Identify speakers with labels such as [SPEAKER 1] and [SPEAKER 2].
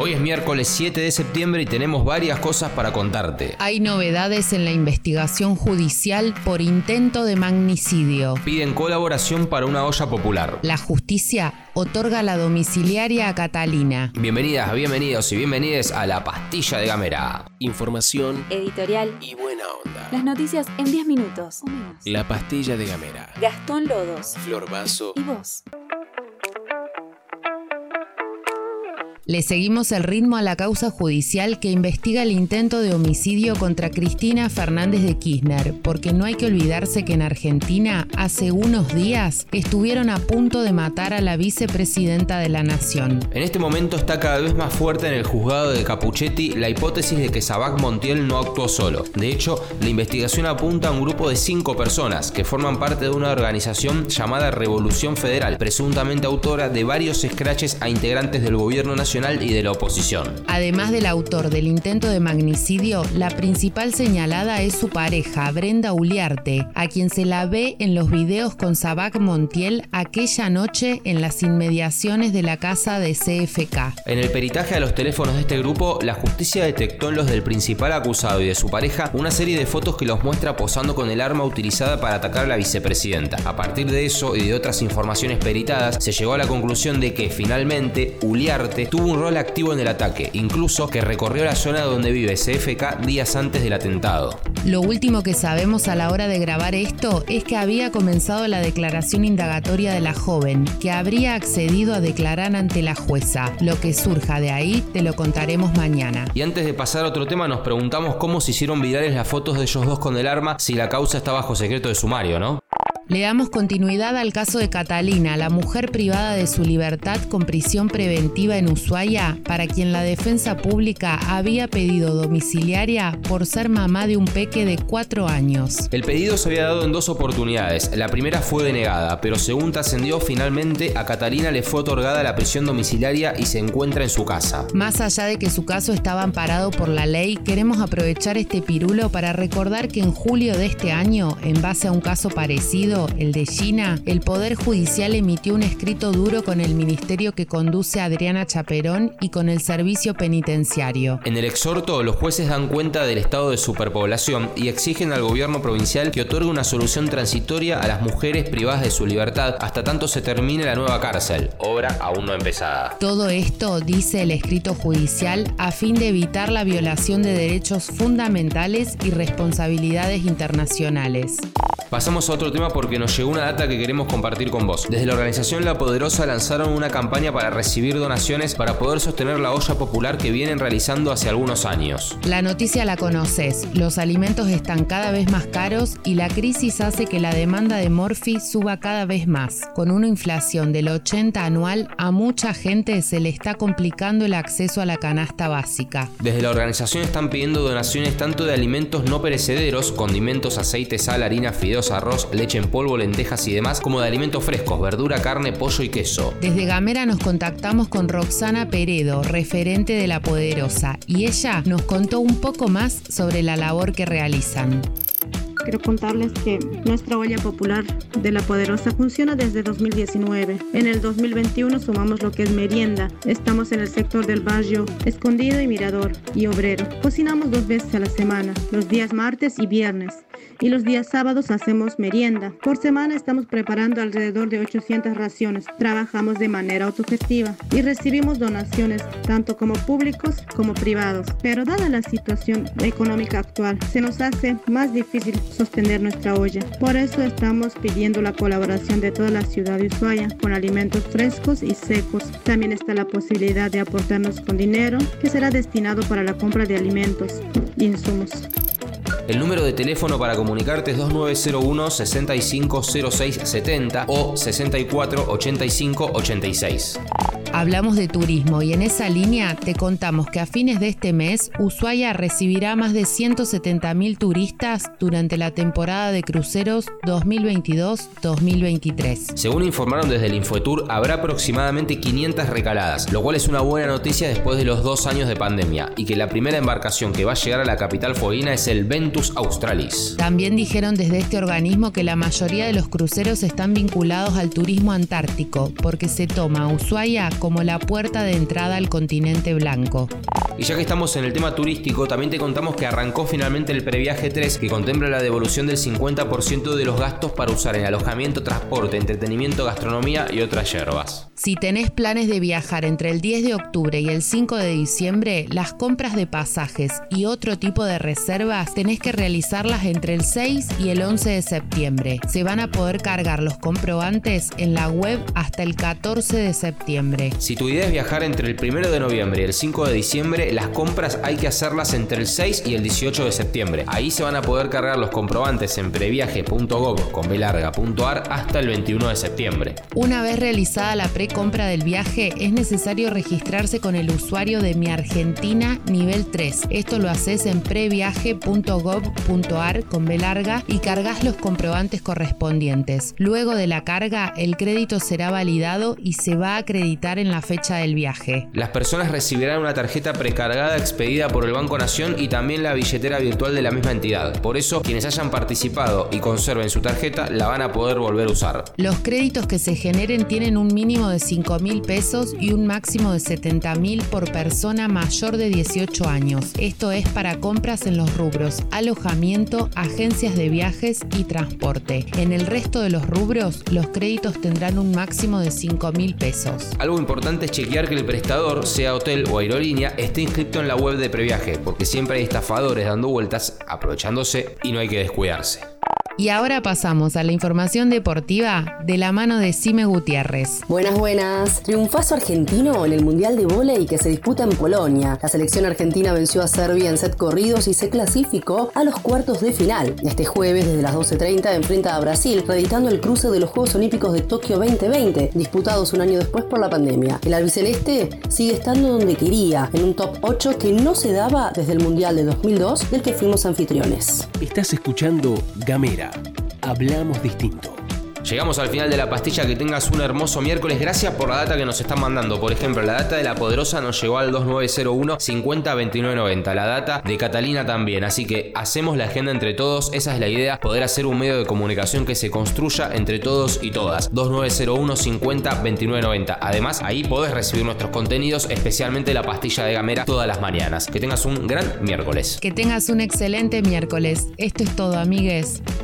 [SPEAKER 1] Hoy es miércoles 7 de septiembre y tenemos varias cosas para contarte.
[SPEAKER 2] Hay novedades en la investigación judicial por intento de magnicidio.
[SPEAKER 1] Piden colaboración para una olla popular.
[SPEAKER 2] La justicia otorga la domiciliaria a Catalina.
[SPEAKER 1] Bienvenidas, bienvenidos y bienvenidas a La Pastilla de Gamera.
[SPEAKER 3] Información
[SPEAKER 4] Editorial.
[SPEAKER 3] y buena onda.
[SPEAKER 4] Las noticias en 10 minutos. o menos.
[SPEAKER 3] La pastilla de Gamera.
[SPEAKER 4] Gastón Lodos.
[SPEAKER 3] Flor Vaso.
[SPEAKER 4] ¿Y vos?
[SPEAKER 2] Le seguimos el ritmo a la causa judicial que investiga el intento de homicidio contra Cristina Fernández de Kirchner, porque no hay que olvidarse que en Argentina hace unos días estuvieron a punto de matar a la vicepresidenta de la nación.
[SPEAKER 1] En este momento está cada vez más fuerte en el juzgado de Capuchetti la hipótesis de que Sabac Montiel no actuó solo. De hecho, la investigación apunta a un grupo de cinco personas que forman parte de una organización llamada Revolución Federal, presuntamente autora de varios escraches a integrantes del gobierno nacional y de la oposición.
[SPEAKER 2] Además del autor del intento de magnicidio, la principal señalada es su pareja, Brenda Uliarte, a quien se la ve en los videos con Sabac Montiel aquella noche en las inmediaciones de la casa de CFK.
[SPEAKER 1] En el peritaje a los teléfonos de este grupo, la justicia detectó en los del principal acusado y de su pareja una serie de fotos que los muestra posando con el arma utilizada para atacar a la vicepresidenta. A partir de eso y de otras informaciones peritadas, se llegó a la conclusión de que finalmente Uliarte tuvo un rol activo en el ataque, incluso que recorrió la zona donde vive CFK días antes del atentado.
[SPEAKER 2] Lo último que sabemos a la hora de grabar esto es que había comenzado la declaración indagatoria de la joven, que habría accedido a declarar ante la jueza. Lo que surja de ahí te lo contaremos mañana.
[SPEAKER 1] Y antes de pasar a otro tema, nos preguntamos cómo se hicieron virales las fotos de ellos dos con el arma si la causa está bajo secreto de sumario, ¿no?
[SPEAKER 2] Le damos continuidad al caso de Catalina, la mujer privada de su libertad con prisión preventiva en Ushuaia, para quien la defensa pública había pedido domiciliaria por ser mamá de un peque de cuatro años.
[SPEAKER 1] El pedido se había dado en dos oportunidades. La primera fue denegada, pero según trascendió, finalmente a Catalina le fue otorgada la prisión domiciliaria y se encuentra en su casa.
[SPEAKER 2] Más allá de que su caso estaba amparado por la ley, queremos aprovechar este pirulo para recordar que en julio de este año, en base a un caso parecido, el de China, el Poder Judicial emitió un escrito duro con el ministerio que conduce Adriana Chaperón y con el servicio penitenciario.
[SPEAKER 1] En el exhorto, los jueces dan cuenta del estado de superpoblación y exigen al gobierno provincial que otorgue una solución transitoria a las mujeres privadas de su libertad hasta tanto se termine la nueva cárcel, obra aún no empezada.
[SPEAKER 2] Todo esto, dice el escrito judicial, a fin de evitar la violación de derechos fundamentales y responsabilidades internacionales.
[SPEAKER 1] Pasamos a otro tema porque nos llegó una data que queremos compartir con vos. Desde la organización La Poderosa lanzaron una campaña para recibir donaciones para poder sostener la olla popular que vienen realizando hace algunos años.
[SPEAKER 2] La noticia la conoces, los alimentos están cada vez más caros y la crisis hace que la demanda de Morphy suba cada vez más. Con una inflación del 80 anual, a mucha gente se le está complicando el acceso a la canasta básica.
[SPEAKER 1] Desde la organización están pidiendo donaciones tanto de alimentos no perecederos, condimentos, aceite, sal, harina, fideos, arroz, leche en polvo, lentejas y demás, como de alimentos frescos, verdura, carne, pollo y queso.
[SPEAKER 2] Desde Gamera nos contactamos con Roxana Peredo, referente de La Poderosa, y ella nos contó un poco más sobre la labor que realizan.
[SPEAKER 5] Quiero contarles que nuestra olla popular de La Poderosa funciona desde 2019. En el 2021 sumamos lo que es merienda. Estamos en el sector del barrio Escondido y Mirador y Obrero. Cocinamos dos veces a la semana, los días martes y viernes. Y los días sábados hacemos merienda. Por semana estamos preparando alrededor de 800 raciones. Trabajamos de manera autogestiva y recibimos donaciones tanto como públicos como privados. Pero dada la situación económica actual, se nos hace más difícil sostener nuestra olla. Por eso estamos pidiendo la colaboración de toda la ciudad de Ushuaia con alimentos frescos y secos. También está la posibilidad de aportarnos con dinero que será destinado para la compra de alimentos e insumos.
[SPEAKER 1] El número de teléfono para comunicarte es 2901 650670 o 64 85 86.
[SPEAKER 2] Hablamos de turismo y en esa línea te contamos que a fines de este mes Ushuaia recibirá más de 170.000 turistas durante la temporada de cruceros 2022-2023.
[SPEAKER 1] Según informaron desde el Infotour, habrá aproximadamente 500 recaladas, lo cual es una buena noticia después de los dos años de pandemia y que la primera embarcación que va a llegar a la capital fueguina es el Ventus Australis.
[SPEAKER 2] También dijeron desde este organismo que la mayoría de los cruceros están vinculados al turismo antártico porque se toma a Ushuaia como la puerta de entrada al continente blanco.
[SPEAKER 1] Y ya que estamos en el tema turístico, también te contamos que arrancó finalmente el previaje 3 que contempla la devolución del 50% de los gastos para usar en alojamiento, transporte, entretenimiento, gastronomía y otras yerbas.
[SPEAKER 2] Si tenés planes de viajar entre el 10 de octubre y el 5 de diciembre, las compras de pasajes y otro tipo de reservas tenés que realizarlas entre el 6 y el 11 de septiembre. Se van a poder cargar los comprobantes en la web hasta el 14 de septiembre.
[SPEAKER 1] Si tu idea es viajar entre el 1 de noviembre y el 5 de diciembre, las compras hay que hacerlas entre el 6 y el 18 de septiembre. Ahí se van a poder cargar los comprobantes en previaje.gov con hasta el 21 de septiembre.
[SPEAKER 2] Una vez realizada la precompra del viaje, es necesario registrarse con el usuario de Mi Argentina nivel 3. Esto lo haces en previaje.gov.ar con y cargas los comprobantes correspondientes. Luego de la carga, el crédito será validado y se va a acreditar en la fecha del viaje.
[SPEAKER 1] Las personas recibirán una tarjeta precargada expedida por el Banco Nación y también la billetera virtual de la misma entidad. Por eso, quienes hayan participado y conserven su tarjeta la van a poder volver a usar.
[SPEAKER 2] Los créditos que se generen tienen un mínimo de 5 mil pesos y un máximo de 70 mil por persona mayor de 18 años. Esto es para compras en los rubros alojamiento, agencias de viajes y transporte. En el resto de los rubros, los créditos tendrán un máximo de 5 mil pesos.
[SPEAKER 1] Algo importante es chequear que el prestador, sea hotel o aerolínea, esté inscrito en la web de previaje, porque siempre hay estafadores dando vueltas, aprovechándose y no hay que descuidarse.
[SPEAKER 2] Y ahora pasamos a la información deportiva de la mano de Sime Gutiérrez.
[SPEAKER 6] Buenas, buenas. Triunfazo argentino en el Mundial de Volei que se disputa en Polonia. La selección argentina venció a Serbia en set corridos y se clasificó a los cuartos de final. Este jueves, desde las 12.30, enfrenta a Brasil, reeditando el cruce de los Juegos Olímpicos de Tokio 2020, disputados un año después por la pandemia. El albiceleste sigue estando donde quería, en un top 8 que no se daba desde el Mundial de 2002, del que fuimos anfitriones.
[SPEAKER 3] Estás escuchando Gamera Hablamos distinto.
[SPEAKER 1] Llegamos al final de la pastilla, que tengas un hermoso miércoles. Gracias por la data que nos están mandando. Por ejemplo, la data de la Poderosa nos llegó al 2901 502990. La data de Catalina también. Así que hacemos la agenda entre todos. Esa es la idea, poder hacer un medio de comunicación que se construya entre todos y todas. 2901 502990. Además, ahí podés recibir nuestros contenidos, especialmente la pastilla de Gamera, todas las mañanas. Que tengas un gran miércoles.
[SPEAKER 2] Que tengas un excelente miércoles. Esto es todo, amigues.